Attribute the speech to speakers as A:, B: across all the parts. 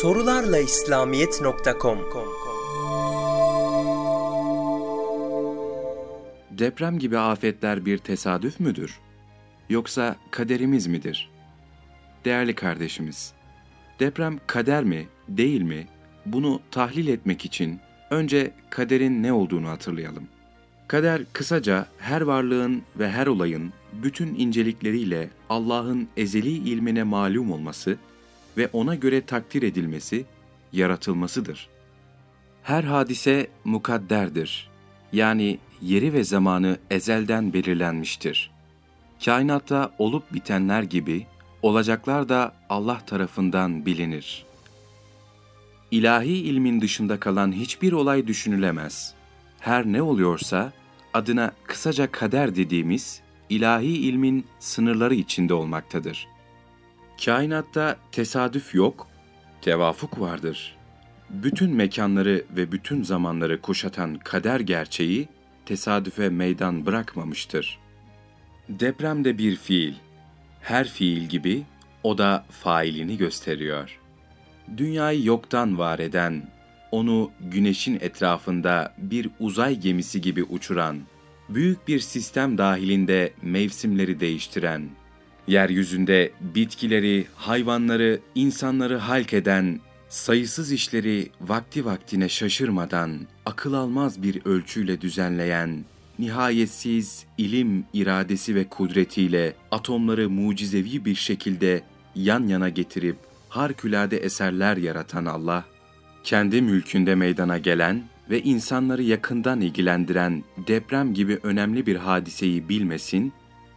A: Sorularla İslamiyet.com
B: Deprem gibi afetler bir tesadüf müdür? Yoksa kaderimiz midir? Değerli kardeşimiz, deprem kader mi, değil mi? Bunu tahlil etmek için önce kaderin ne olduğunu hatırlayalım. Kader kısaca her varlığın ve her olayın bütün incelikleriyle Allah'ın ezeli ilmine malum olması ve ona göre takdir edilmesi, yaratılmasıdır. Her hadise mukadderdir. Yani yeri ve zamanı ezelden belirlenmiştir. Kainatta olup bitenler gibi olacaklar da Allah tarafından bilinir. İlahi ilmin dışında kalan hiçbir olay düşünülemez. Her ne oluyorsa adına kısaca kader dediğimiz ilahi ilmin sınırları içinde olmaktadır. Kainatta tesadüf yok, tevafuk vardır. Bütün mekanları ve bütün zamanları kuşatan kader gerçeği tesadüfe meydan bırakmamıştır. Deprem de bir fiil. Her fiil gibi o da failini gösteriyor. Dünyayı yoktan var eden, onu güneşin etrafında bir uzay gemisi gibi uçuran, büyük bir sistem dahilinde mevsimleri değiştiren, yeryüzünde bitkileri, hayvanları, insanları halk eden, sayısız işleri vakti vaktine şaşırmadan, akıl almaz bir ölçüyle düzenleyen, nihayetsiz ilim, iradesi ve kudretiyle atomları mucizevi bir şekilde yan yana getirip harikulade eserler yaratan Allah, kendi mülkünde meydana gelen ve insanları yakından ilgilendiren deprem gibi önemli bir hadiseyi bilmesin,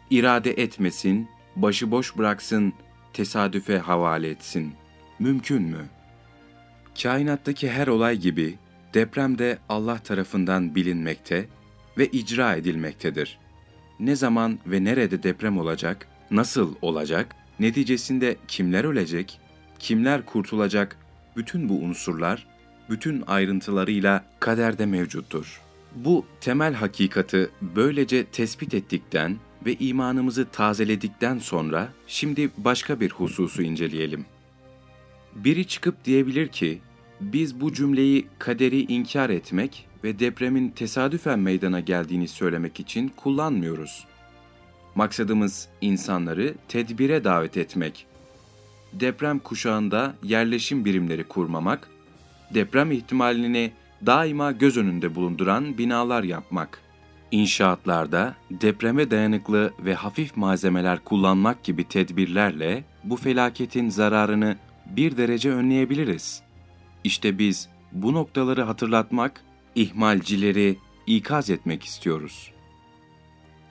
B: irade etmesin, başıboş bıraksın, tesadüfe havale etsin. Mümkün mü? Kainattaki her olay gibi deprem de Allah tarafından bilinmekte ve icra edilmektedir. Ne zaman ve nerede deprem olacak, nasıl olacak, neticesinde kimler ölecek, kimler kurtulacak, bütün bu unsurlar, bütün ayrıntılarıyla kaderde mevcuttur. Bu temel hakikati böylece tespit ettikten ve imanımızı tazeledikten sonra şimdi başka bir hususu inceleyelim. Biri çıkıp diyebilir ki, biz bu cümleyi kaderi inkar etmek ve depremin tesadüfen meydana geldiğini söylemek için kullanmıyoruz. Maksadımız insanları tedbire davet etmek. Deprem kuşağında yerleşim birimleri kurmamak, deprem ihtimalini daima göz önünde bulunduran binalar yapmak. İnşaatlarda depreme dayanıklı ve hafif malzemeler kullanmak gibi tedbirlerle bu felaketin zararını bir derece önleyebiliriz. İşte biz bu noktaları hatırlatmak, ihmalcileri ikaz etmek istiyoruz.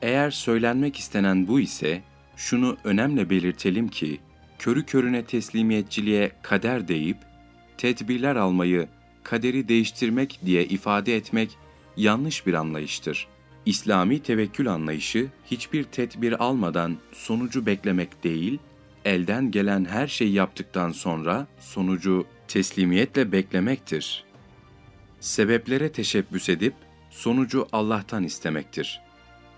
B: Eğer söylenmek istenen bu ise, şunu önemli belirtelim ki, körü körüne teslimiyetçiliğe kader deyip, tedbirler almayı kaderi değiştirmek diye ifade etmek yanlış bir anlayıştır. İslami tevekkül anlayışı hiçbir tedbir almadan sonucu beklemek değil, elden gelen her şeyi yaptıktan sonra sonucu teslimiyetle beklemektir. Sebeplere teşebbüs edip sonucu Allah'tan istemektir.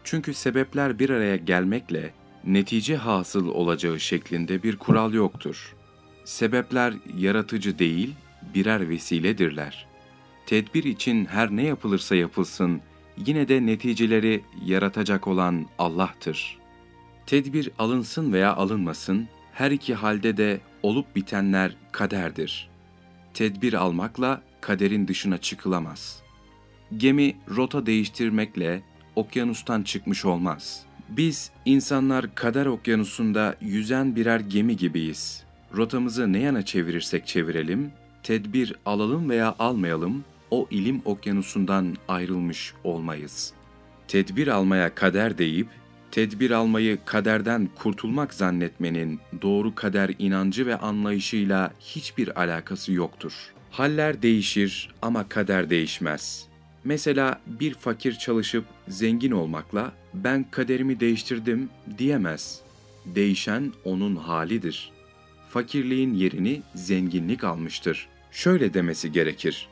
B: Çünkü sebepler bir araya gelmekle netice hasıl olacağı şeklinde bir kural yoktur. Sebepler yaratıcı değil, birer vesiledirler. Tedbir için her ne yapılırsa yapılsın, yine de neticeleri yaratacak olan Allah'tır. Tedbir alınsın veya alınmasın, her iki halde de olup bitenler kaderdir. Tedbir almakla kaderin dışına çıkılamaz. Gemi rota değiştirmekle okyanustan çıkmış olmaz. Biz insanlar kader okyanusunda yüzen birer gemi gibiyiz. Rotamızı ne yana çevirirsek çevirelim, tedbir alalım veya almayalım, o ilim okyanusundan ayrılmış olmayız. Tedbir almaya kader deyip, tedbir almayı kaderden kurtulmak zannetmenin doğru kader inancı ve anlayışıyla hiçbir alakası yoktur. Haller değişir ama kader değişmez. Mesela bir fakir çalışıp zengin olmakla ben kaderimi değiştirdim diyemez. Değişen onun halidir. Fakirliğin yerini zenginlik almıştır. Şöyle demesi gerekir.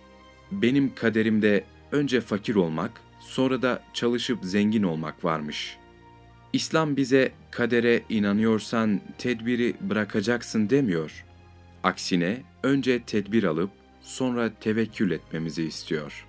B: Benim kaderimde önce fakir olmak, sonra da çalışıp zengin olmak varmış. İslam bize kadere inanıyorsan tedbiri bırakacaksın demiyor. Aksine önce tedbir alıp sonra tevekkül etmemizi istiyor.''